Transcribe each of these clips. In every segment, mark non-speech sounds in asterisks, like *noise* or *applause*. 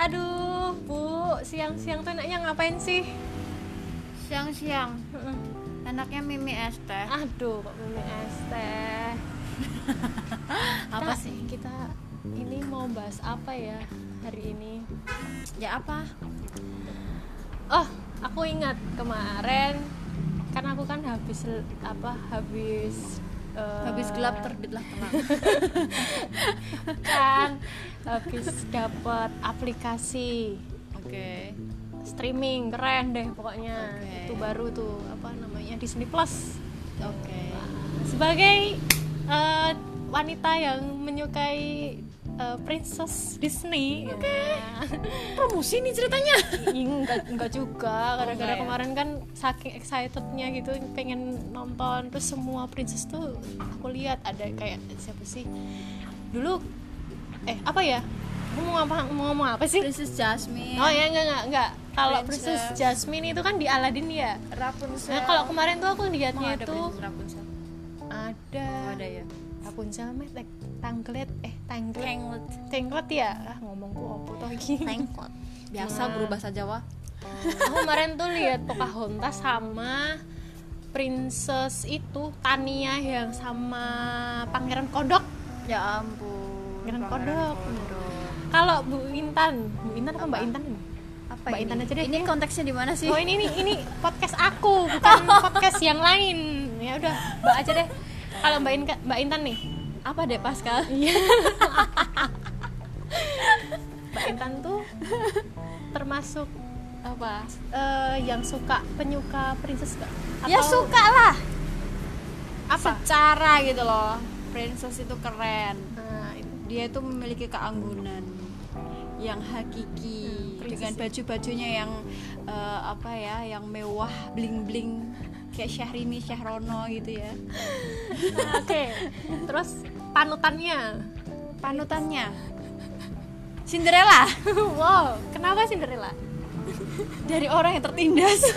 Aduh, Bu, siang-siang tuh enaknya ngapain sih? Siang-siang Heeh. enaknya mimi es teh. Aduh, kok minum es teh. *laughs* Apa sih? Kita ini mau bahas apa ya hari ini? Ya apa? Oh, aku ingat kemarin kan aku kan habis apa habis eh, Habis gelap terbitlah terang. kan *laughs* habis dapat aplikasi Oke. streaming keren deh pokoknya Oke. itu baru tuh apa namanya Disney Plus Oke. sebagai eh, wanita yang menyukai eh, princess Disney ya. Promosi nih ceritanya. Enggak enggak juga gara-gara enggak ya? kemarin kan saking excitednya gitu pengen nonton terus semua princess tuh aku lihat ada kayak siapa sih dulu eh apa ya aku mau ngomong mau ngomong apa sih Princess Jasmine. oh ya enggak enggak enggak kalau Princess. Jasmine itu kan di Aladdin ya Rapunzel. nah kalau kemarin tuh aku lihatnya ada itu Princess Rapunzel. ada Oh, ada ya. Rapunzel met eh, tanglet eh tanglet Tenglet. tenglet ya ah ngomongku apa tuh lagi Tengkot. *laughs* Biasa Nah. guru bahasa Jawa. aku kemarin tuh lihat Pocahontas sama princess itu Tania yang sama pangeran kodok Ya ampun. Pangeran Pangeran Kodok. Kodok. kalau Bu Intan Bu Intan apa, Mbak Intan Apa Mbak ini? Intan aja deh. Ini konteksnya di mana sih? oh ini ini ini podcast aku bukan *laughs* podcast yang lain ya udah Mbak aja deh kalau Mbak Intan Mbak Intan nih Apa deh Pascal? Iya. *laughs* Mbak Intan tuh termasuk apa eh, yang suka penyuka princess gak? Ya suka lah. apa? Secara gitu loh. Princess itu keren. Nah, itu. dia itu memiliki keanggunan yang hakiki Hmm, dengan ya. baju-bajunya yang eh, apa ya yang mewah bling bling kayak Syahrini Syahrono gitu ya *laughs* Nah, Oke, terus panutannya. panutannya Cinderella *laughs* wow, kenapa Cinderella? dari orang yang tertindas *laughs*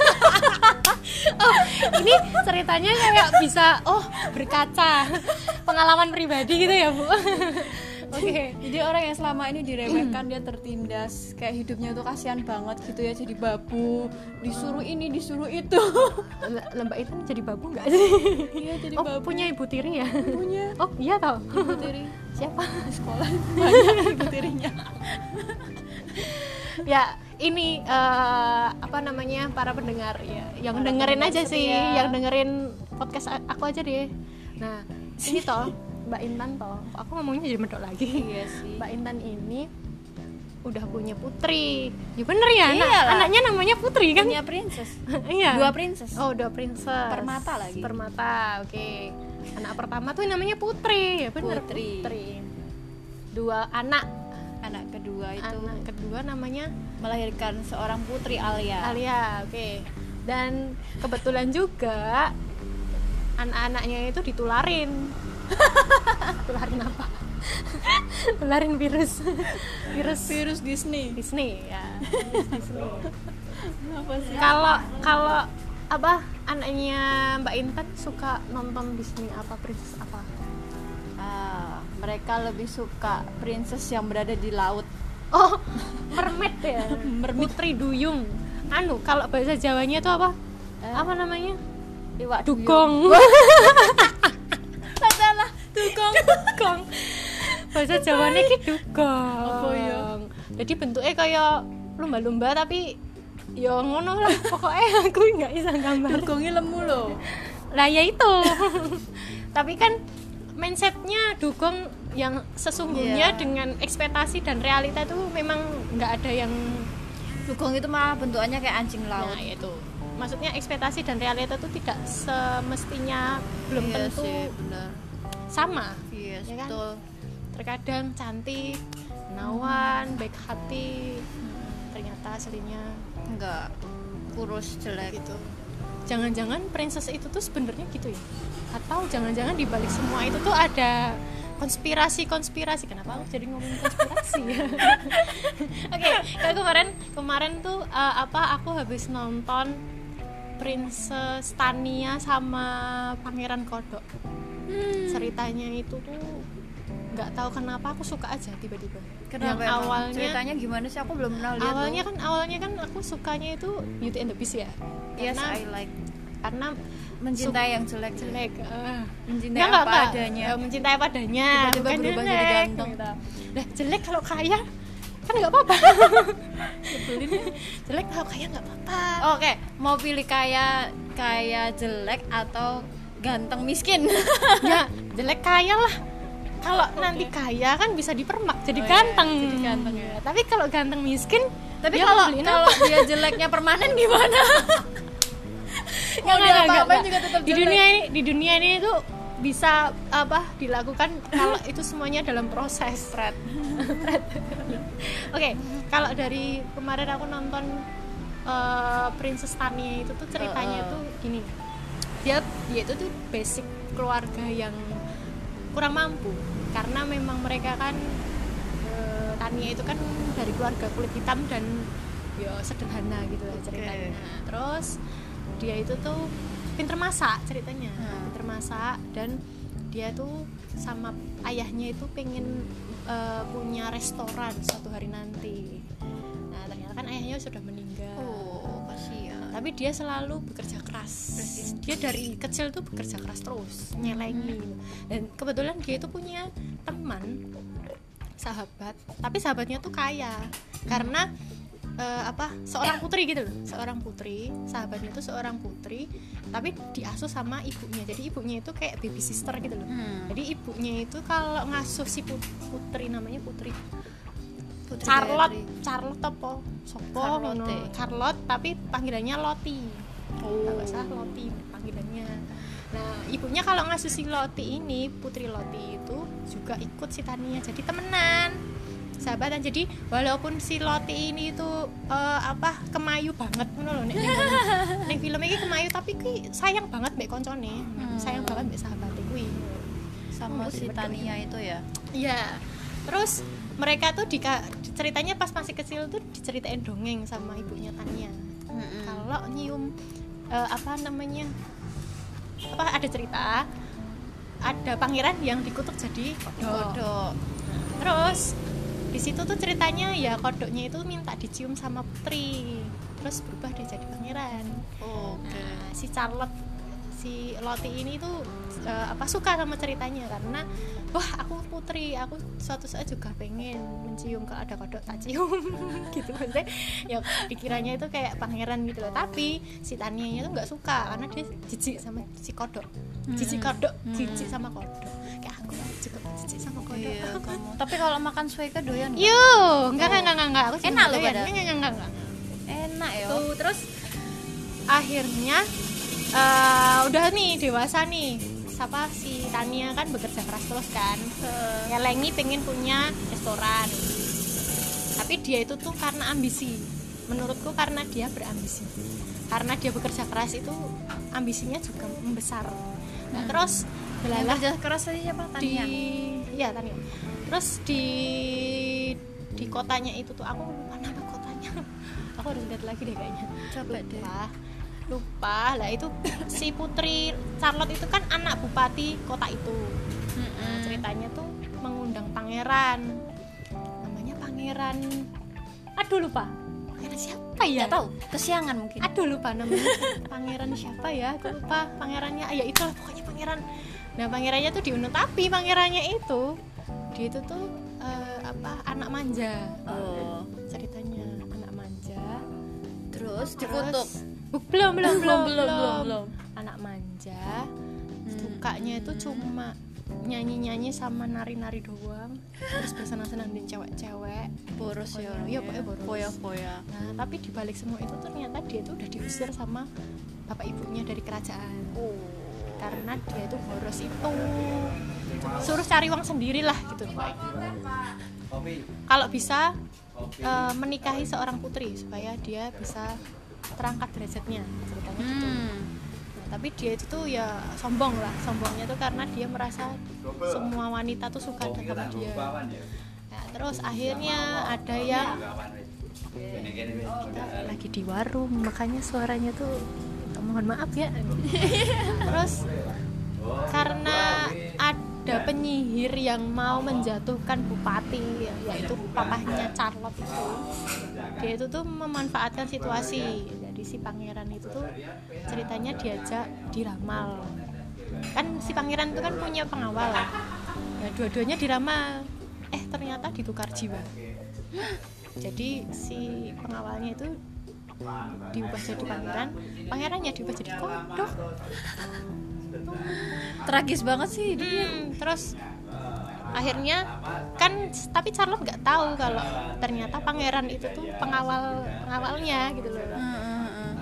Oh, ini ceritanya kayak bisa oh berkaca pengalaman pribadi gitu ya bu. Oke. *laughs* jadi orang yang selama ini diremehkan dia tertindas kayak hidupnya tuh kasihan banget gitu ya jadi babu disuruh ini disuruh itu *laughs* Lembak itu jadi babu nggak sih? *laughs* iya jadi Oh, babu punya ibu tiri ya? punya Oh, iya tau. ibu tiri Siapa? di sekolah banyak ibu tirinya ya ini eh, apa namanya para pendengar ya yang Para dengerin aja sih setia. yang dengerin podcast aku aja deh nah ini toh Mbak Intan toh. Aku ngomongnya jadi medok lagi. Iya sih. Mbak Intan ini udah punya putri. Ya bener ya anak, Iyalah. anaknya namanya putri kan? Punya princess. *laughs* Iya. Dua princess. Oh dua princess. Permata lagi. permata oke. Anak pertama tuh namanya putri. Ya bener Putri. dua anak. Anak kedua itu anak kedua namanya melahirkan seorang putri Alia. Alia, oke. Dan kebetulan juga anak-anaknya itu ditularin. *laughs* tularin apa? *laughs* tularin virus. virus Virus Disney. Disney ya. Disney. Kalau kalau apa anaknya Mbak Intan suka nonton Disney apa princess apa? Ah, mereka lebih suka princess yang berada di laut. Oh, mermaid ya. *laughs* Mermaid. Putri Duyung. Anu, kalau bahasa Jawanya itu apa? Eh, Apa namanya? Iwak Dugong. Dugong. dugong bahasa Jawanya ki dugong Apa ya? jadi bentuknya kayak lumba-lumba tapi ya ngono lah *laughs* pokoknya aku nggak bisa gambar Dugongnya lemu loh. lah ya itu *laughs* tapi kan mindsetnya dugong yang sesungguhnya Iya. dengan ekspektasi dan realita itu memang nggak ada yang Dugong itu malah bentukannya kayak anjing laut. nah itu maksudnya ekspektasi dan realita itu tidak semestinya belum Iya tentu sih. Sama. Iya, Ya kan? betul. terkadang cantik menawan baik hati. Ternyata aslinya Enggak kurus jelek. gitu. Jangan-jangan princess itu tuh sebenarnya gitu ya? Atau jangan-jangan di balik semua itu tuh ada konspirasi-konspirasi? Kenapa aku jadi ngomongin konspirasi? Ya *laughs* oke kayak kemarin kemarin tuh eh, apa aku habis nonton Princess Tania sama Pangeran Kodok Hmm. ceritanya itu tuh nggak tahu kenapa aku suka aja tiba-tiba Kenapa yang emang? awalnya ceritanya gimana sih aku belum lihat awalnya kan awalnya kan aku sukanya itu Beauty and the Beast ya yes karena I like karena mencintai yang jelek jelek eh. mencintai apa adanya Eh, mencintai apa adanya Tiba-tiba bukan berubah jelek, jadi ganteng. gitu. Jelek kalau kaya kan nggak apa-apa ya. jelek kalau kaya nggak apa-apa oke mau pilih kaya kaya jelek atau ganteng miskin. *laughs* Ya jelek kaya lah. Kalau nanti kaya kan bisa dipermak jadi Oh, iya, ganteng. jadi ganteng ya. tapi kalau ganteng miskin tapi kalau kalau dia jeleknya permanen *laughs* gimana? Mau Nggak, nggak, juga tetap di dunia ini di dunia ini itu bisa apa dilakukan kalau itu semuanya dalam proses. Fred *laughs* oke kalau dari kemarin aku nonton eh, Princess Tania itu tuh ceritanya Uh-uh. tuh gini dia dia itu tuh basic keluarga yang kurang mampu. Karena memang mereka kan eh, Tania itu kan dari keluarga kulit hitam dan ya sederhana gitu lah ceritanya. Terus dia itu tuh pinter masak ceritanya. Hmm. pinter masak dan dia tuh sama ayahnya itu pengen eh, punya restoran suatu hari nanti. Nah ternyata kan ayahnya sudah kasihan tapi dia selalu bekerja keras. Dia dari kecil tuh bekerja keras terus. Nyelengi gitu. dan kebetulan dia itu punya teman sahabat. Tapi sahabatnya tuh kaya. Karena eh, apa seorang putri gitu loh. Seorang putri sahabatnya tuh seorang putri tapi diasuh sama ibunya. Jadi ibunya itu kayak baby sister gitu loh. Hmm. jadi ibunya itu kalau ngasuh si put- putri namanya putri Putri Charlotte. Charlotte apa? Sopo Charlotte. ngono? Charlotte tapi panggilannya Loti oh. Kalau nggak salah Loti panggilannya. Nah ibunya kalau ngasuh si Loti ini putri Loti itu juga ikut si Tania jadi temenan. Sahabatan. Jadi walaupun si Loti ini itu eh, apa kemayu banget ngono lho nek ning- *laughs* ning film ini kemayu tapi ki sayang banget mbek koncone. Hmm. sayang banget mbek sahabatnya kuwi sama Oh, si. Tania itu ya? Iya. Terus mereka tuh dika, ceritanya pas masih kecil tuh diceritain dongeng sama ibunya Tania. Mm-mm. Kalau nyium eh, apa namanya? Apa ada cerita ada pangeran yang dikutuk jadi kodok. kodok Terus di situ tuh ceritanya ya kodoknya itu minta dicium sama putri. Terus berubah dia jadi pangeran. oke Nah, si Charlotte si Loti ini tuh eh, apa suka sama ceritanya karena wah aku putri aku suatu saat juga pengen mencium kalau ada kodok tak cium. *laughs* Gitu maksudnya. Ya dikiranya itu kayak pangeran gitu loh. Tapi si Tanianya tuh nggak suka karena dia jijik sama si kodok. Jijik kodok jijik sama kodok. Kayak aku juga jijik sama kodok iya. kamu tapi kalau makan suika doyan? Yo, enggak enggak enggak enggak, aku Enak loh enggak enggak. enggak. enak ya. Tuh terus akhirnya eh, udah nih dewasa nih. Siapa? Si Tania kan bekerja keras terus kan. Nyelengi pengen punya restoran. Tapi dia itu tuh karena ambisi. Menurutku karena dia berambisi. Karena dia bekerja keras itu ambisinya juga membesar. Nah, terus yang belalah kerja keras tadi siapa? di Tania? Ya Tania. Terus di di kotanya itu tuh aku nama kotanya? *laughs* Aku harus lihat lagi deh kayaknya. Coba deh lupa. Lah itu si putri Charlotte itu kan anak bupati kota itu. Nah, ceritanya tuh mengundang pangeran. Namanya pangeran. Aduh lupa. Pangeran siapa ya? nggak tahu. Kesiangan mungkin. Aduh lupa namanya. *laughs* Pangeran siapa ya? Aku lupa pangerannya. Ah, ya itu pokoknya pangeran. Nah pangerannya tuh diundang tapi pangerannya itu dia itu tuh eh, apa anak manja. Oh. Ceritanya anak manja. Terus dikutuk belum belum belum belum belum belum. anak manja. Sukanya itu cuma nyanyi-nyanyi sama nari-nari doang. Terus bersenang-senang dengan cewek-cewek. Boros ya. Iya, pokoknya boros. foya foya Nah, tapi dibalik semua itu ternyata dia tuh udah diusir sama bapak ibunya dari kerajaan. oh. Karena dia itu boros itu. Suruh cari uang sendiri lah gitu. Kalau bisa eh, menikahi seorang putri supaya dia bisa terangkat derajatnya ceritanya gitu. hmm. Nah, tapi dia itu tuh ya sombong lah. Sombongnya tuh karena dia merasa semua wanita tuh suka sama dia. Nah, terus akhirnya ada yang kita lagi di warung makanya suaranya tuh mohon maaf ya *laughs* terus karena ada pen penyihir yang mau menjatuhkan bupati ya- yaitu papahnya Charlotte itu dia itu tuh memanfaatkan situasi si pangeran itu tuh ceritanya diajak diramal. Kan si pangeran itu kan punya pengawal. Ya dua-duanya diramal. Eh ternyata ditukar jiwa. Jadi si pengawalnya itu diubah jadi pangeran pangerannya diubah jadi kodok. Tragis banget sih Hmm, terus akhirnya kan tapi Charlotte nggak tahu kalau ternyata pangeran itu tuh pengawal pengawalnya gitu loh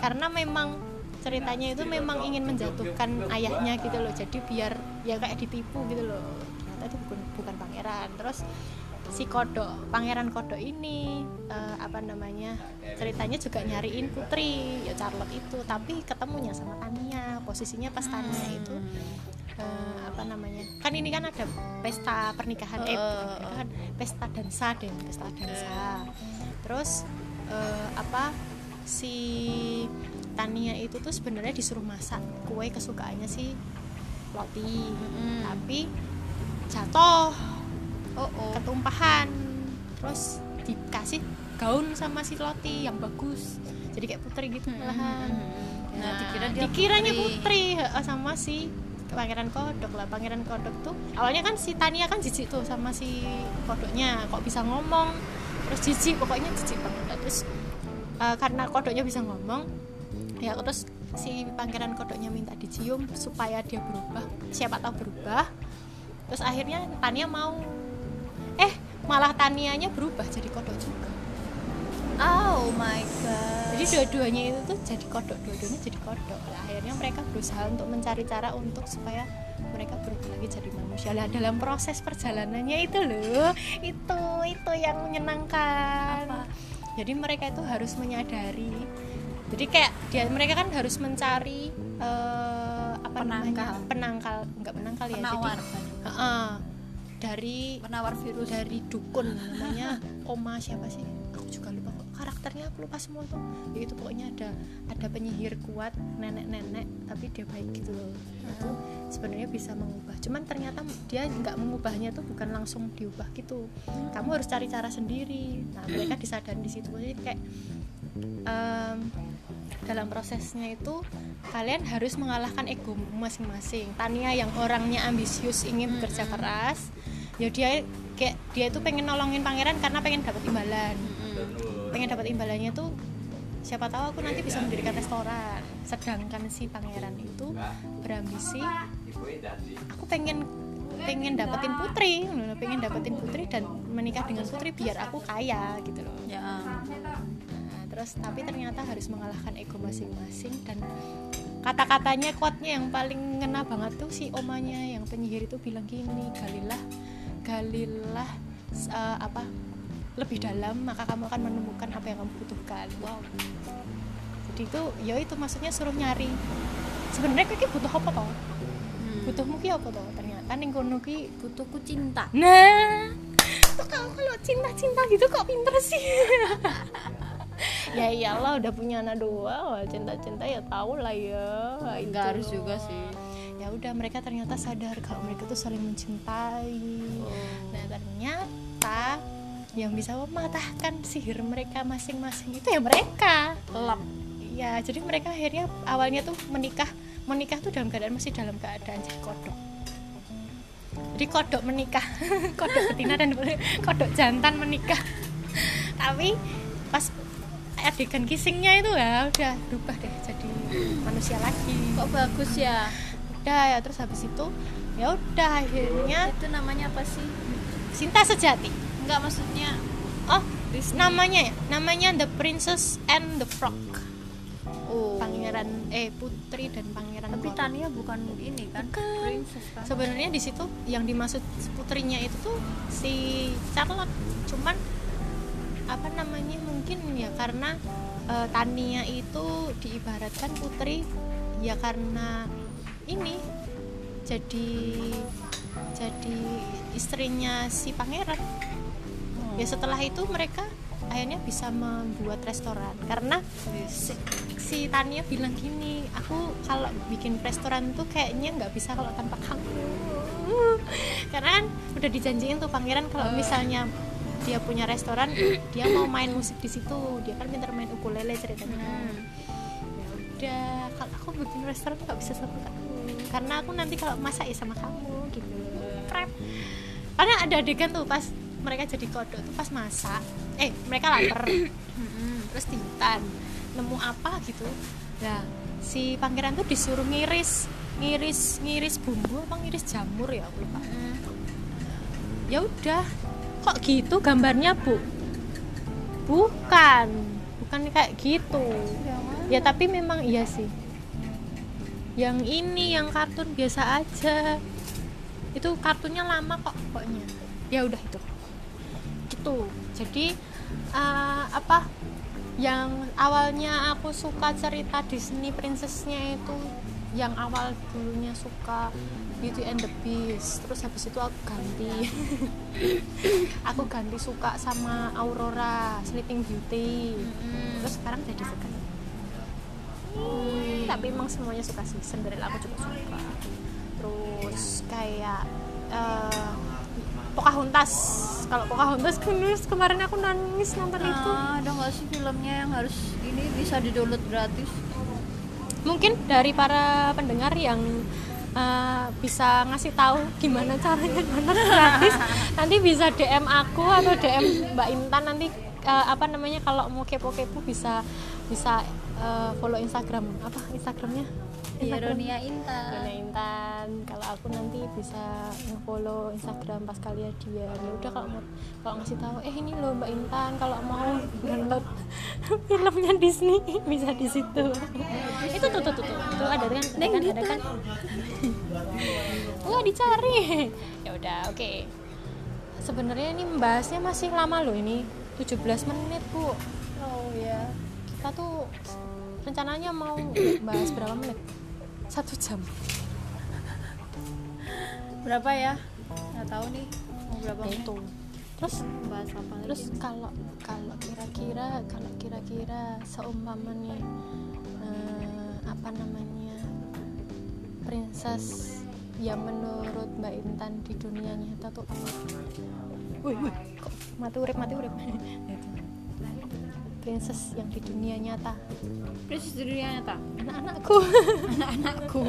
karena memang ceritanya itu memang ingin menjatuhkan ayahnya gitu loh. Jadi biar ya kayak ditipu gitu loh. Ternyata itu bukan bukan pangeran. Terus si kodok pangeran kodok ini eh, apa namanya ceritanya juga nyariin putri ya Charlotte itu. Tapi ketemunya sama Tania posisinya pas Tania itu eh, apa namanya kan ini kan ada pesta pernikahan eh pernikahan, pesta dansa deh pesta dansa. Terus eh, apa si Tania itu tuh sebenarnya disuruh masak kue kesukaannya si Loti tapi jatuh oh oh. ketumpahan. Terus dikasih gaun sama si Loti yang bagus. Jadi kayak putri gitu malahan nah dikira dia dikiranya putri. heeh, sama si pangeran kodok lah. Pangeran kodok tuh awalnya kan si Tania kan jijik tuh sama si kodoknya kok bisa ngomong. Terus jijik pokoknya jijik banget. Lah, terus eh, karena kodoknya bisa ngomong ya terus si pangeran kodoknya minta dicium supaya dia berubah siapa tahu berubah. Terus akhirnya Tania mau eh malah Tanianya berubah jadi kodok juga. Oh my god. Jadi dua-duanya itu tuh jadi kodok dua-duanya jadi kodok. Nah, akhirnya mereka berusaha untuk mencari cara untuk supaya mereka berubah lagi jadi manusia. Lah dalam proses perjalanannya itu loh itu itu yang menyenangkan. Apa? Jadi mereka itu harus menyadari. Jadi kayak dia mereka kan harus mencari eh, apa namanya? Penangkal. penangkal enggak penangkal ya penawar. Jadi Heeh. dari penawar virus. dari dukun namanya Oma siapa sih? Aku juga lupa karakternya aku lupa semua tuh. Ya itu pokoknya ada ada penyihir kuat nenek-nenek tapi dia baik gitu loh. Itu sebenarnya bisa mengubah. Cuman ternyata dia nggak mengubahnya tuh bukan langsung diubah gitu. Kamu harus cari cara sendiri. Nah mereka disadari di situ. Jadi kayak em, dalam prosesnya itu kalian harus mengalahkan ego masing-masing. Tania yang orangnya ambisius ingin bekerja keras ya dia kayak dia itu pengen nolongin pangeran karena pengen dapat imbalan pengen dapat imbalannya tuh siapa tahu aku nanti bisa mendirikan restoran. Sedangkan si pangeran itu berambisi aku pengen pengen dapetin putri pengen dapetin putri dan menikah dengan putri biar aku kaya gitu loh. Ya. Nah, terus tapi ternyata harus mengalahkan ego masing-masing dan kata-katanya quote-nya yang paling ngena banget tuh si omanya yang penyihir itu bilang gini galilah galilah eh, apa lebih dalam maka kamu akan menemukan apa yang kamu butuhkan. Wow. Jadi itu ya itu maksudnya suruh nyari. Sebenarnya kayak butuh apa toh butuhmu ki apa toh ternyata ning kono ki butuhku cinta. Nah, kok kamu kalau cinta-cinta gitu kok pinter sih? *laughs* ya iyalah udah punya anak dua, cinta-cinta ya tau lah ya. Nggak harus juga sih. Ya udah mereka ternyata sadar kalau mereka tuh saling mencintai. Nah ternyata yang bisa mematahkan sihir mereka masing-masing itu ya mereka. lap Ya jadi mereka akhirnya awalnya tuh menikah menikah tuh dalam keadaan masih dalam keadaan jadi kodok. Jadi kodok menikah, *laughs* kodok betina dan *laughs* kodok jantan menikah. Tapi pas adegan kissingnya itu ya udah berubah deh jadi manusia lagi. kok bagus ya Udah ya terus habis itu ya udah akhirnya itu namanya apa sih cinta sejati. Nggak maksudnya Oh Disney. namanya ya namanya The Princess and the Frog. oh Pangeran eh putri dan pangeran. tapi. Tania bukan ini kan Bukan. princess kan sebenarnya di situ yang dimaksud putrinya itu tuh si Charlotte cuman apa namanya mungkin ya karena eh, Tania itu diibaratkan putri ya karena ini jadi jadi istrinya si pangeran ya setelah itu mereka akhirnya bisa membuat restoran. Karena si, si Tania bilang gini aku kalau bikin restoran tuh kayaknya nggak bisa kalau tanpa kamu. *laughs* Karena kan udah dijanjiin tuh pangeran kalau misalnya dia punya restoran dia mau main musik di situ. Dia kan pintar main ukulele ceritanya. Hmm. ya udah kalau aku bikin restoran nggak bisa sama kamu. Karena aku nanti kalau masak ya sama kamu gitu. Prep. karena ada adegan tuh pas mereka jadi kodok tuh pas masak. Eh mereka lapar. *clears throat* Terus di hutan nemu apa gitu. Nah si pangeran tuh disuruh ngiris ngiris ngiris bumbu apa ngiris jamur ya aku lupa. Ya udah kok gitu gambarnya bu? Bukan. Bukan kayak gitu. Ya tapi memang iya sih. Yang ini yang kartun biasa aja. Itu kartunnya lama kok pokoknya. Ya udah itu gitu jadi eh, apa yang awalnya aku suka cerita Disney princessnya itu yang awal dulunya suka Beauty and the Beast terus habis itu aku ganti. *laughs* Aku ganti suka sama Aurora Sleeping Beauty. Terus sekarang jadi suka. Hmm, tapi emang semuanya suka sih. Cinderella aku juga suka. Terus kayak eh, Pocahontas. Kalau Pocahontas kunus kemarin aku nangis nonton itu. Ah, ada nggak sih filmnya yang harus ini bisa di download gratis? Mungkin dari para pendengar yang eh, bisa ngasih tahu gimana caranya nonton gratis *laughs* nanti bisa DM aku atau DM Mbak Intan nanti eh, apa namanya kalau mau kepo-kepo bisa bisa eh, follow Instagram apa Instagramnya Instagram. Ironia Intan. Guna Intan. Kalau aku nanti bisa nge-follow Instagram pas kalian dia. Ya udah kalau mau kalau ngasih tahu eh ini loh Mbak Intan kalau mau download *laughs* filmnya Disney. *laughs* Bisa di situ. *laughs* Itu tuh tuh tuh, tuh. itu ada kan? Ada kan? Ada kan? Wah dicari. Ya udah oke. Sebenarnya ini membahasnya masih lama loh ini. 17 menit bu. Oh ya kita tuh rencananya mau *clears throat* bahas berapa menit satu jam. *laughs* Berapa ya? Nggak tahu nih mau berapa itu terus? Bahas apa lagi? Terus kalau kalau kira-kira kalau kira-kira seumpama nih eh, apa namanya princess yang menurut Mbak Intan di dunia nyata tuh apa? Wih, wih, kok mati urip mati urip. *laughs* princess yang di dunia nyata princess di dunia nyata anak-anakku anak-anakku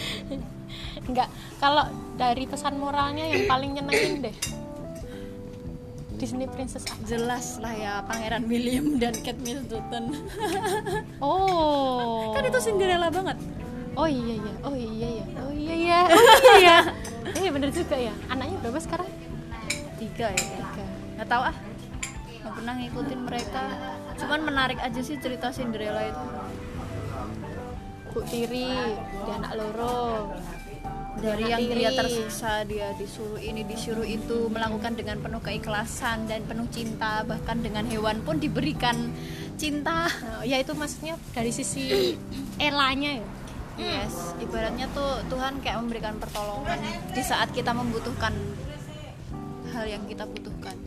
*laughs* enggak kalau dari pesan moralnya yang paling nyenengin deh Disney Princess apa? jelas lah ya pangeran William dan Kate Middleton *laughs* Oh. kan itu Cinderella banget Oh iya iya. Oh iya iya. Oh iya iya. Oh iya iya. *laughs* Iya bener juga ya. Anaknya berapa sekarang? tiga ya Tiga. nggak tahu ah pernah ngikutin mereka. Cuman menarik aja sih cerita Cinderella itu. Bu Tiri, dia anak loro. dari yang dia tersiksa dia disuruh ini disuruh itu melakukan dengan penuh keikhlasan dan penuh cinta. Bahkan dengan hewan pun diberikan cinta. Nah, ya itu maksudnya dari sisi *clears throat* elanya ya. yes ibaratnya tuh Tuhan kayak memberikan pertolongan di saat kita membutuhkan hal yang kita butuhkan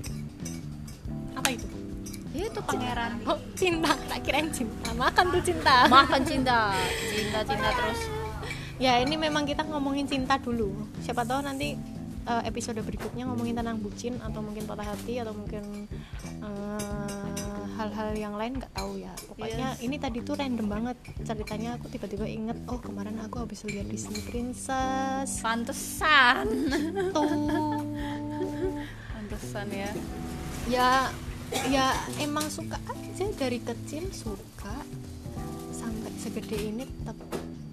itu pangeran. Oh, cinta. Tak kirain cinta. Makan tuh cinta. makan cinta. *laughs* Cinta cinta terus. Ya ini memang kita ngomongin cinta dulu. Siapa tahu nanti eh, episode berikutnya ngomongin tentang bucin atau mungkin patah hati atau mungkin eh, hal-hal yang lain nggak tahu ya. Pokoknya Yes. ini tadi tuh random banget. Ceritanya aku tiba-tiba inget oh kemarin aku habis lihat Disney Princess. Pantesan. Tuh. *laughs* Pantesan ya. Ya ya emang suka aja. Dari kecil suka. Sampai segede ini tetap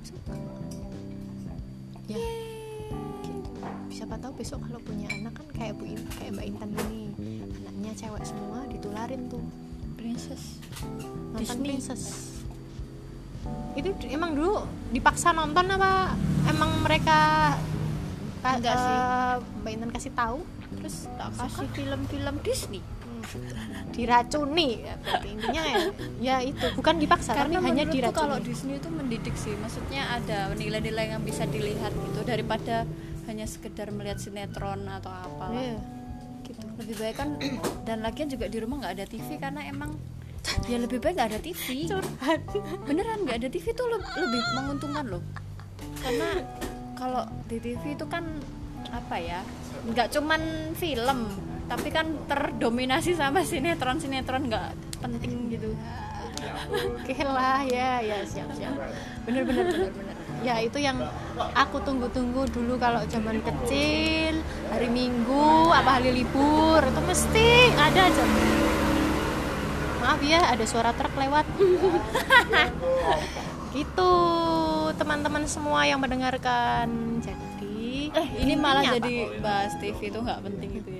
suka. Ya. Gitu. siapa tahu besok kalau punya anak kan kayak bu In- kayak mbak Intan ini. Anaknya cewek semua ditularin tuh. Princess. Nonton Disney. princess. Itu emang dulu dipaksa nonton apa? Emang mereka ka- Enggak sih. eh, mbak Intan kasih tahu terus tak kasih film-film Disney diracuni. Ya, berarti intinya ya, ya itu. Bukan dipaksa karena tapi hanya diracuni. kalau Disney itu mendidik sih. Maksudnya ada nilai-nilai yang bisa dilihat gitu. Daripada hanya sekedar melihat sinetron atau apa Iya, gitu. Lebih baik kan *clears throat* dan lagian juga di rumah nggak ada TV karena emang *clears throat* ya lebih baik nggak ada TV curhat. Beneran nggak ada TV tuh le- lebih menguntungkan loh. Karena kalau di TV itu kan apa ya nggak cuman film tapi kan terdominasi sama sinetron sinetron nggak penting gitu. Oke lah ya ya siap siap. Bener bener bener bener. Ya itu yang aku tunggu-tunggu dulu kalau zaman kecil hari minggu apa hari libur itu mesti ada aja. Maaf ya ada suara truk lewat. *laughs* Gitu teman-teman semua yang mendengarkan. Jadi eh ini malah jadi bahas TV itu nggak penting gitu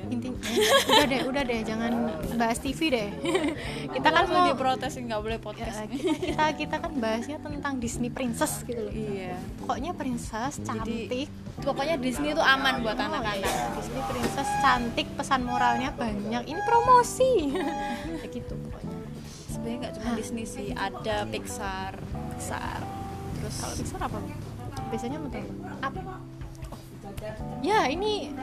udah deh udah deh jangan bahas TV deh. *laughs* Kita kan mau diprotes nggak boleh ya, podcast kita, kita kita kan bahasnya tentang Disney Princess gitu loh. Iya. Pokoknya princess cantik. pokoknya Disney itu aman buat Oh, anak-anak. Iya. Disney princess cantik pesan moralnya banyak. Ini promosi. *laughs* Ya gitu pokoknya. Sebenarnya nggak cuma Disney sih ada Pixar. Pixar. Terus kalau Pixar apa? Biasanya apa apa? Ya ini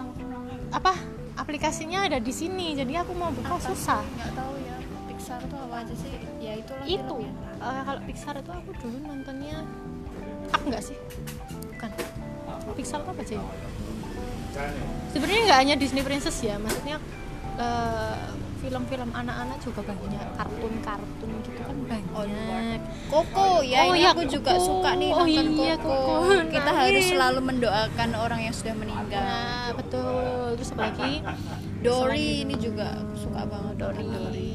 apa aplikasinya ada di sini jadi aku mau buka susah. Nggak tahu ya. Pixar itu apa aja sih? Ya itulah itu. filmnya. eh, kalau Pixar itu aku dulu nontonnya up nggak sih? Bukan. Pixar itu apa ya sebenarnya nggak hanya Disney Princess ya maksudnya eh, film-film anak-anak juga banyak kartun-kartun gitu kan banyak Koko ya Oh, ini iya, aku juga Koko. suka nih Oh, nonton iya, Koko. Koko. Kita Nah, harus iya. selalu mendoakan orang yang sudah meninggal. nah betul terus apa lagi Dory ini juga aku suka banget Dory Dory.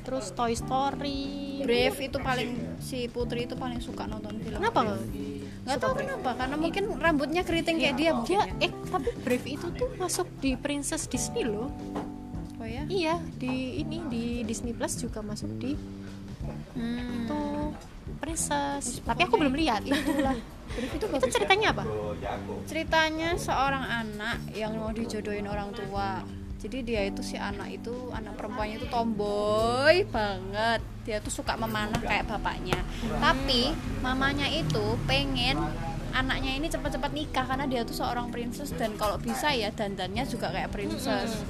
terus Toy Story Brave itu paling si Putri itu paling suka nonton film. kenapa nggak Nggak tahu kenapa karena mungkin rambutnya keriting kayak dia mungkin. dia ya. eh tapi Brave itu tuh masuk di Princess Disney loh Oh ya. iya di ini di Disney Plus juga masuk di Hmm. itu Princess tapi aku belum lihat Itulah. *laughs* Itu itu ceritanya apa Ceritanya seorang anak yang mau dijodohin orang tua. Jadi dia itu si anak itu anak perempuannya itu tomboy banget. Dia tuh suka memanah kayak bapaknya. Tapi mamanya itu pengen anaknya ini cepat-cepat nikah karena dia tuh seorang princess dan kalau bisa ya dandannya juga kayak princess.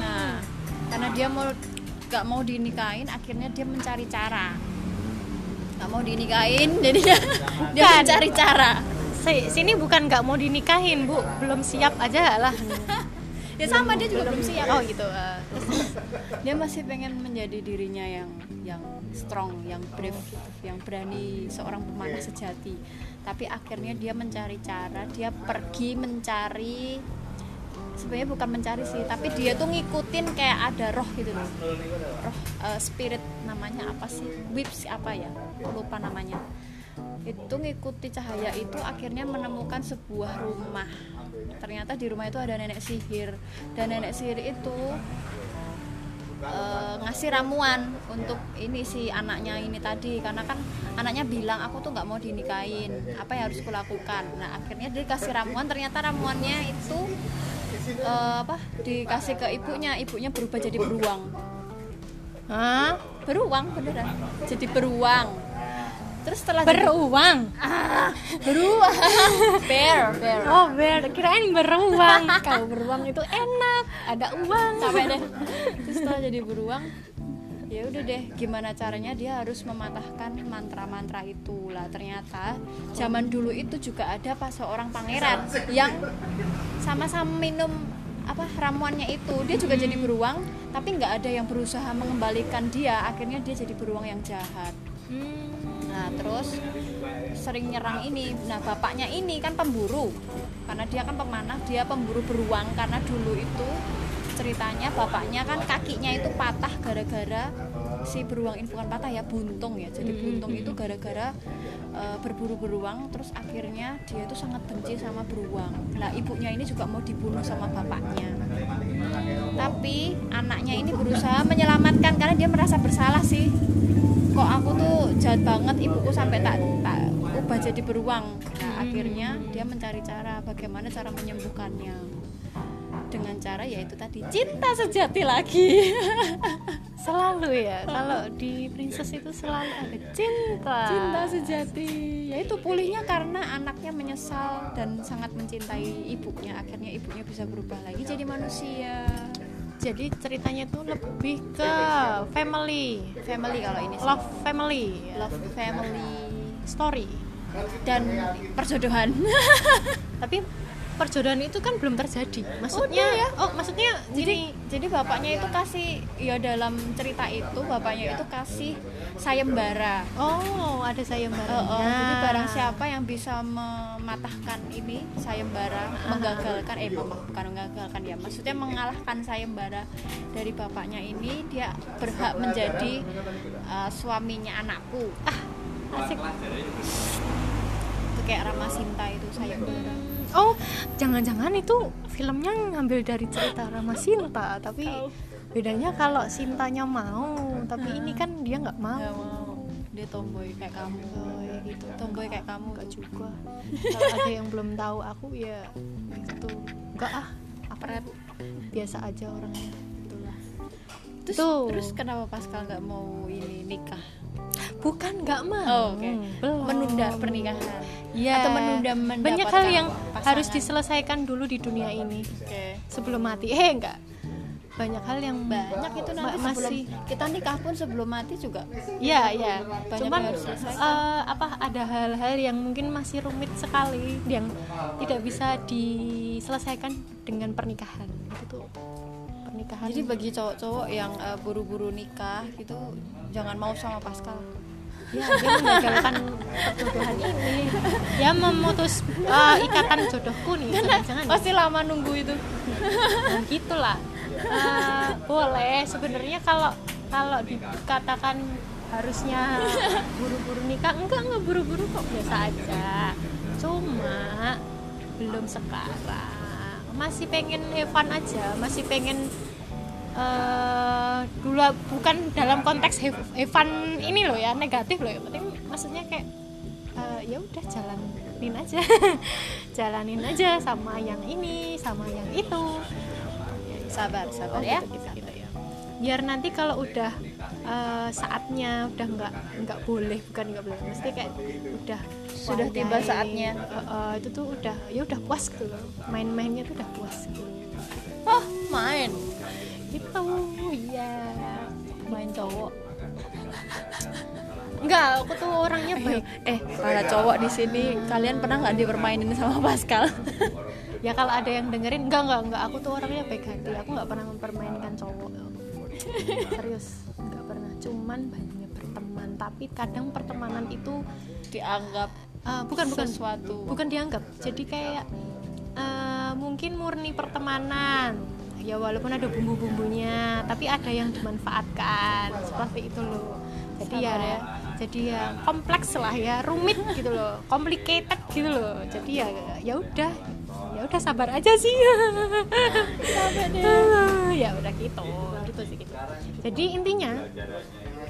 Nah, karena dia mau gak mau dinikahin akhirnya dia mencari cara. Nggak mau dinikahin jadinya *laughs* dia mencari cara. Si- sini bukan nggak mau dinikahin bu. Belum siap aja lah. *laughs* Ya sama dia juga belum siap. Oh gitu. Terus- dia masih pengen menjadi dirinya yang yang strong yang brave yang berani seorang pemanah sejati tapi akhirnya dia mencari cara dia pergi mencari sebenarnya bukan mencari sih tapi dia tuh ngikutin kayak ada roh gitu loh. Roh eh, spirit namanya apa sih? Whips apa ya? Lupa namanya. Itu ngikuti cahaya itu akhirnya menemukan sebuah rumah. Ternyata di rumah itu ada nenek sihir. Dan nenek sihir itu eh, ngasih ramuan untuk ini si anaknya ini tadi. Karena kan anaknya bilang aku tuh nggak mau dinikahin. Apa yang harus kulakukan? Nah akhirnya dia kasih ramuan. Ternyata ramuannya itu eh, apa dikasih ke ibunya. Ibunya berubah jadi beruang. Hah? beruang beneran. Jadi beruang terus setelah beruang. Ah, beruang. *laughs* Bear bear. Oh bear. Kirain beruang. *laughs* Kalau beruang itu enak ada uang. Capek deh. Terus setelah jadi beruang ya udah deh. Gimana caranya dia harus mematahkan mantra-mantra itu lah. Ternyata zaman dulu itu juga ada pas seorang pangeran yang sama-sama minum apa ramuannya itu. Dia juga jadi beruang tapi nggak ada yang berusaha mengembalikan dia. Akhirnya dia jadi beruang yang jahat. Hmm. Nah terus sering nyerang ini. Nah bapaknya ini kan pemburu, karena dia kan pemanah, dia pemburu beruang karena dulu itu ceritanya bapaknya kan kakinya itu patah gara-gara si beruang ini bukan patah ya buntung ya. Jadi buntung itu gara-gara eh, berburu beruang, terus akhirnya dia itu sangat benci sama beruang. Nah ibunya ini juga mau dibunuh sama bapaknya. Tapi anaknya ini berusaha menyelamatkan karena dia merasa bersalah sih kok aku tuh jahat banget ibuku sampai tak tak ubah jadi beruang. Nah akhirnya dia mencari cara bagaimana cara menyembuhkannya. Dengan cara yaitu tadi cinta sejati lagi. *laughs* Selalu ya? Kalau di princess itu selalu ada cinta. Cinta sejati. Yaitu pulihnya karena anaknya menyesal dan sangat mencintai ibunya. Akhirnya ibunya bisa berubah lagi jadi manusia jadi ceritanya itu lebih ke family. Family kalau ini sih. love family. Love family. Story. Dan perjodohan. Tapi perjodohan itu kan belum terjadi. Maksudnya Udah ya. oh maksudnya jadi gini. jadi bapaknya itu kasih ya dalam cerita itu bapaknya itu kasih sayembara. Oh ada sayembara. Oh, oh, jadi barang siapa yang bisa mematahkan ini sayembara, menggagalkan eh bukan menggagalkan ya, maksudnya mengalahkan sayembara dari bapaknya ini dia berhak menjadi uh, suaminya anakku. Ah, asik. Itu kayak Rama Sinta itu sayembara. Oh jangan-jangan itu filmnya ngambil dari cerita Rama Sinta tapi bedanya kalau Sintanya mau tapi ini kan dia nggak mau. Dia tomboy kayak kamu. Oh, ya gitu Tomboy kayak kamu. enggak juga *laughs* kalau ada yang belum tahu aku ya gitu enggak ah Pret. biasa aja orangnya itulah Terus, Tuh. terus kenapa Pascal nggak mau ini nikah? bukan nggak mau Oh, oke. belum Menunda pernikahan. Iya. Atau menunda banyak hal yang pasangan. harus diselesaikan dulu di dunia ini. Oke. sebelum mati. Eh enggak. Banyak hal yang banyak itu nanti ma- sebelum masih kita nikah pun sebelum mati juga. Ya ya cuman eh, apa ada hal-hal yang mungkin masih rumit sekali yang tidak bisa diselesaikan dengan pernikahan. Itu tuh pernikahan. Jadi bagi cowok-cowok yang eh, buru-buru nikah gitu jangan mau sama Pascal ya dia perjodohan ini. Dia memutus eh, ikatan jodohku nih jangan pasti lama nunggu itu. Nah, gitulah. Eh, boleh. Sebenarnya kalau kalau dikatakan harusnya buru-buru nikah enggak enggak buru-buru kok. Biasa aja. Cuma belum sekarang. Masih pengen Evan aja. Masih pengen eh dulu bukan dalam konteks Evan ini loh ya negatif loh ya penting maksudnya kayak eh, ya udah jalanin aja. *laughs* Jalanin aja sama yang ini sama yang itu. Sabar sabar Oh, ya. gitu, gitu, gitu ya. biar nanti kalau udah eh, saatnya udah nggak nggak boleh bukan nggak boleh mesti kayak udah Sudah tiba pandai, saatnya. eh, eh, itu tuh udah ya udah puas gitu loh. Main-mainnya tuh udah puas gitu. Oh main gitu iya. Main cowok. Enggak aku tuh orangnya baik. eh para cowok di sini. Kalian pernah nggak dipermainin sama Pascal? *laughs* Ya kalau ada yang dengerin enggak enggak enggak. Aku tuh orangnya baik hati. Aku nggak pernah mempermainkan cowok. *laughs* Serius nggak pernah. Cuman banyak berteman. Tapi kadang pertemanan itu dianggap eh, bukan bukan. sesuatu. Bukan dianggap. Jadi kayak eh, mungkin murni pertemanan ya walaupun ada bumbu-bumbunya tapi ada yang dimanfaatkan. Seperti itu loh. Jadi ya, ya. jadi ya kompleks lah ya. Rumit gitu loh. Complicated gitu loh. Jadi ya ya udah. Ya udah sabar aja sih. *laughs* Ya udah gitu. Gitu sih gitu. Jadi intinya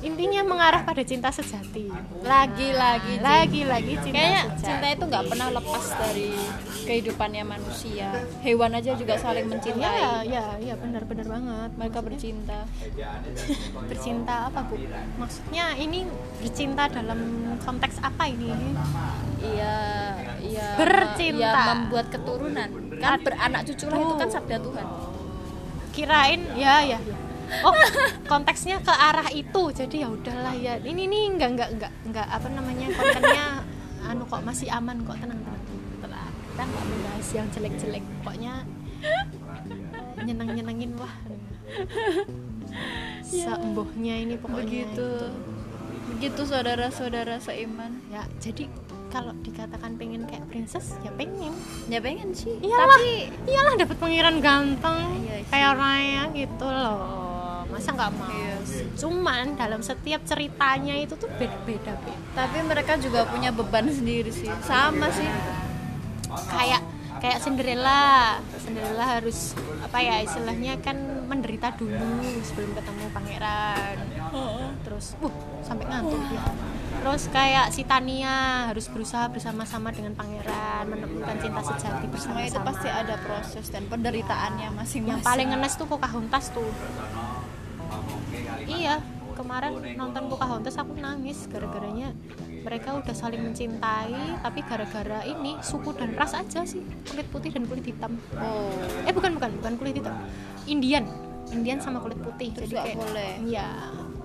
intinya mengarah pada cinta sejati. Lagi-lagi lagi-lagi cinta kayaknya sejati. cinta itu nggak pernah lepas dari kehidupannya manusia. Hewan aja juga saling ya mencintai. Ya ya benar benar banget. Mereka bercinta. *laughs* Bercinta apa bu? Maksudnya ini bercinta dalam konteks apa ini? Iya iya Bercinta. iya membuat keturunan. Kan beranak cucu lah itu kan sabda Tuhan. Kirain ya ya ya. Oh konteksnya ke arah itu. Jadi ya udahlah ya. Ini nih enggak enggak enggak enggak apa namanya kontennya anu kok masih aman kok tenang tenang tenang. Kita nggak membahas yang jelek-jelek pokoknya nyenang nyenangin wah seembohnya *laughs* ini pokoknya begitu. begitu saudara-saudara seiman. Ya jadi kalau dikatakan pengen kayak princess ya pengen. Ya pengen sih. Iyalah tapi iyalah dapat pangeran ganteng Iya kayak Raya gitu loh masa nggak mau? Iya sih. cuman dalam setiap ceritanya itu tuh beda-beda beda tapi mereka juga punya beban sendiri sih. Sama sih. Kayak kayak Cinderella. Cinderella harus apa ya istilahnya kan menderita dulu sebelum ketemu pangeran. Terus uh sampai ngantuk ya terus kayak si Tania harus berusaha bersama-sama dengan pangeran menemukan cinta sejati bersama semua itu pasti ada proses dan penderitaannya masing-masing. Yang paling ngenes tuh Pocahontas tuh iya kemarin nonton Pocahontas aku nangis gara-garanya. Mereka udah saling mencintai tapi gara-gara ini suku dan ras aja sih. Kulit putih dan kulit hitam. Oh. Eh bukan bukan bukan kulit hitam. Indian. Indian sama kulit putih. Terus jadi kayak boleh. iya.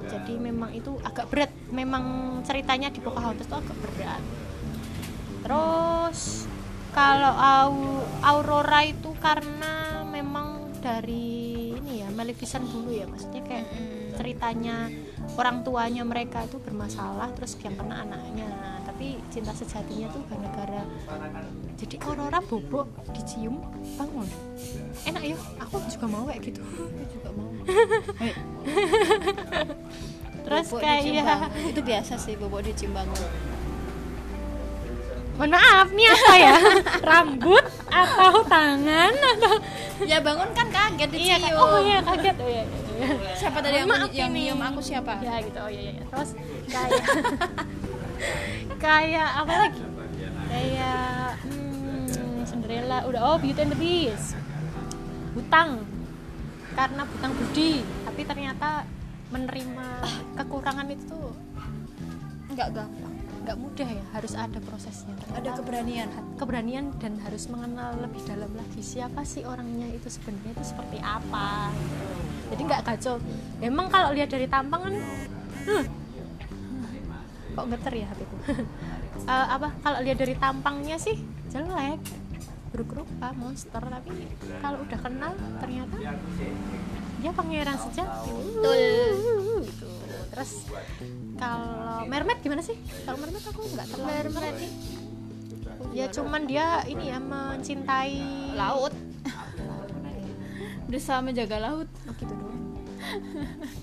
Jadi memang itu agak berat. Memang ceritanya di Pocahontas tuh agak berat. Terus kalau Au- Aurora itu karena memang dari ini ya Maleficent dulu ya. Maksudnya kayak ceritanya orang tuanya mereka itu bermasalah terus yang kena anaknya. Tapi cinta sejatinya tuh gara-gara jadi Aurora bobok dicium bangun. Enak ya aku juga mau kayak gitu. *laughs* Aku juga mau. *laughs* Terus Bobok kayak bangun. itu biasa sih bobok dicium bangun. Mohon maaf nih apa ya? *laughs* Rambut atau tangan atau ya bangun kan kaget iya dicium. kan? oh iya kaget. Oh iya, iya, iya. *laughs* siapa tadi yang, Maaf yang nyium? Aku siapa? Ya gitu. Oh iya iya. Terus kayak *laughs* kayak apa lagi? Kayak hmm, Cinderella. Udah oh Beauty and the Beast. Hutang. Karena hutang budi tapi ternyata menerima kekurangan itu tuh nggak gampang nggak mudah ya harus ada prosesnya. Ada Ternyata keberanian. Keberanian dan harus mengenal lebih dalam lagi siapa sih orangnya itu sebenarnya itu seperti apa. Gitu. jadi nggak kacau. Emang kalau lihat dari tampang kan hmm, kok geter ya hatiku? *laughs* Eh, apa kalau lihat dari tampangnya sih jelek. Buruk rupa monster. Tapi kalau udah kenal ternyata dia pangeran sejati. Betul. gitu. Terus kalau mermaid gimana sih? Kalau mermaid aku nggak terlalu Mermaid. Nih ya cuman dia ini ya mencintai laut. Berusaha menjaga laut. Oh gitu doang.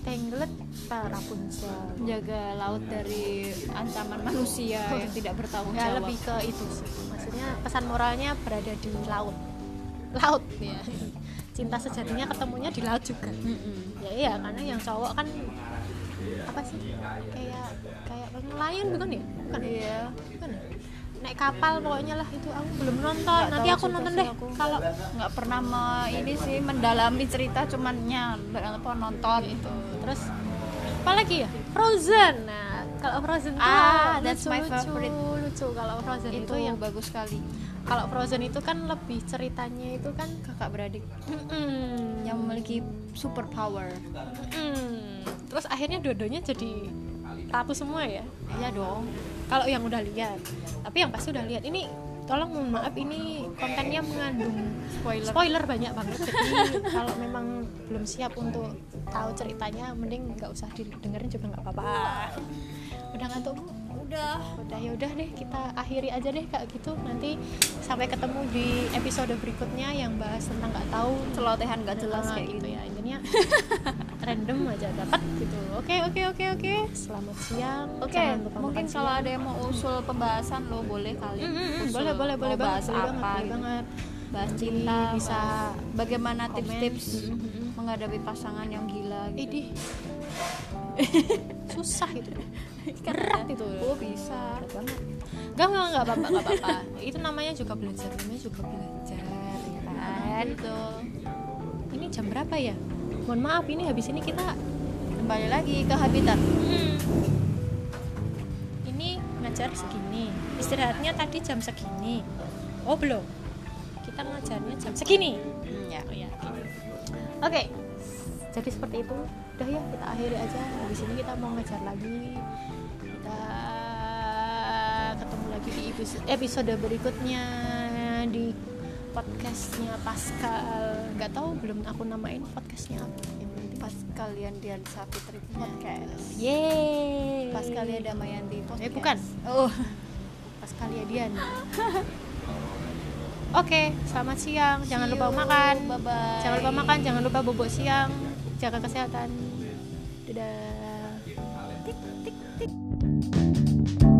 Tenggelet Pak Rapunzel. Menjaga laut dari ancaman manusia yang tidak bertanggung ya jawab. lebih ke itu sih. Maksudnya pesan moralnya berada di laut. Laut. Ya cinta sejatinya ketemunya di laut juga. Mm-mm. ya iya karena yang cowok kan apa sih? Kayak kayak nelayan bukan ya? Bukan ya? iya. Bukan ya? naik kapal pokoknya lah itu aku belum nonton. Nggak nanti aku nonton deh. aku. kalau nggak pernah me- ini sih mendalami cerita cuman apa nonton gitu. Terus apa lagi ya? Frozen. Nah kalau Frozen tuh Ah, lucu, that's my lucu, favorite. lucu kalau Frozen itu, itu. yang bagus sekali kalau Frozen itu kan lebih ceritanya itu kan kakak beradik. Mm-mm, yang memiliki super power mm. terus akhirnya dua-duanya jadi ratu semua ya? Iya dong. Kalau yang udah lihat. Tapi yang pasti udah lihat. Ini tolong mohon maaf ini kontennya mengandung spoiler. spoiler banyak banget. Jadi kalau memang belum siap untuk tahu ceritanya mending nggak usah didengerin juga nggak apa-apa. Udah ngantuk bu udah udah ya udah deh kita akhiri aja deh kayak gitu nanti sampai ketemu di episode berikutnya yang bahas tentang nggak tahu celotehan gak jelas kayak gitu ya intinya *laughs* random aja dapat gitu oke oke oke oke selamat siang Oke, lupa mungkin kalau siang. ada yang mau usul pembahasan lo boleh kali. Mm, mm, mm, Usul boleh boleh boleh bahas boleh apa banget, gitu. banget Bahas Jadi cinta, bisa bahas bagaimana tips-tips Mm, mm, mm. menghadapi pasangan yang gila gitu. Idih. Susah itu berat itu Oh, bisa. berat banget Gak, gak, gak apa-apa, apa-apa Itu namanya juga belajar, namanya juga belajar ya kan? Gitu. Ini jam berapa ya? Mohon maaf, ini habis ini kita Kembali lagi ke habitat. Hmm. Ini ngajar segini. Istirahatnya tadi jam segini. Oh belum. Kita ngajarnya jam segini. Hmm, ya. Oh ya. Oke. Jadi seperti itu. Udah ya kita akhiri aja. Habis ini kita mau ngajar lagi. Kita ketemu lagi di episode, berikutnya di podcastnya Pascal. Nggak tahu belum aku namain podcastnya apa. Yang penting Pas kalian Dian Sapitri podcast. Yeay. Pas kalian Damayanti podcast. Eh bukan. Oh, *laughs* Pas kalian Dian. Oke, selamat siang. Jangan lupa makan. Bye-bye. Jangan lupa makan, jangan lupa bobok siang. Jaga kesehatan. Dadah. Tik tik tik.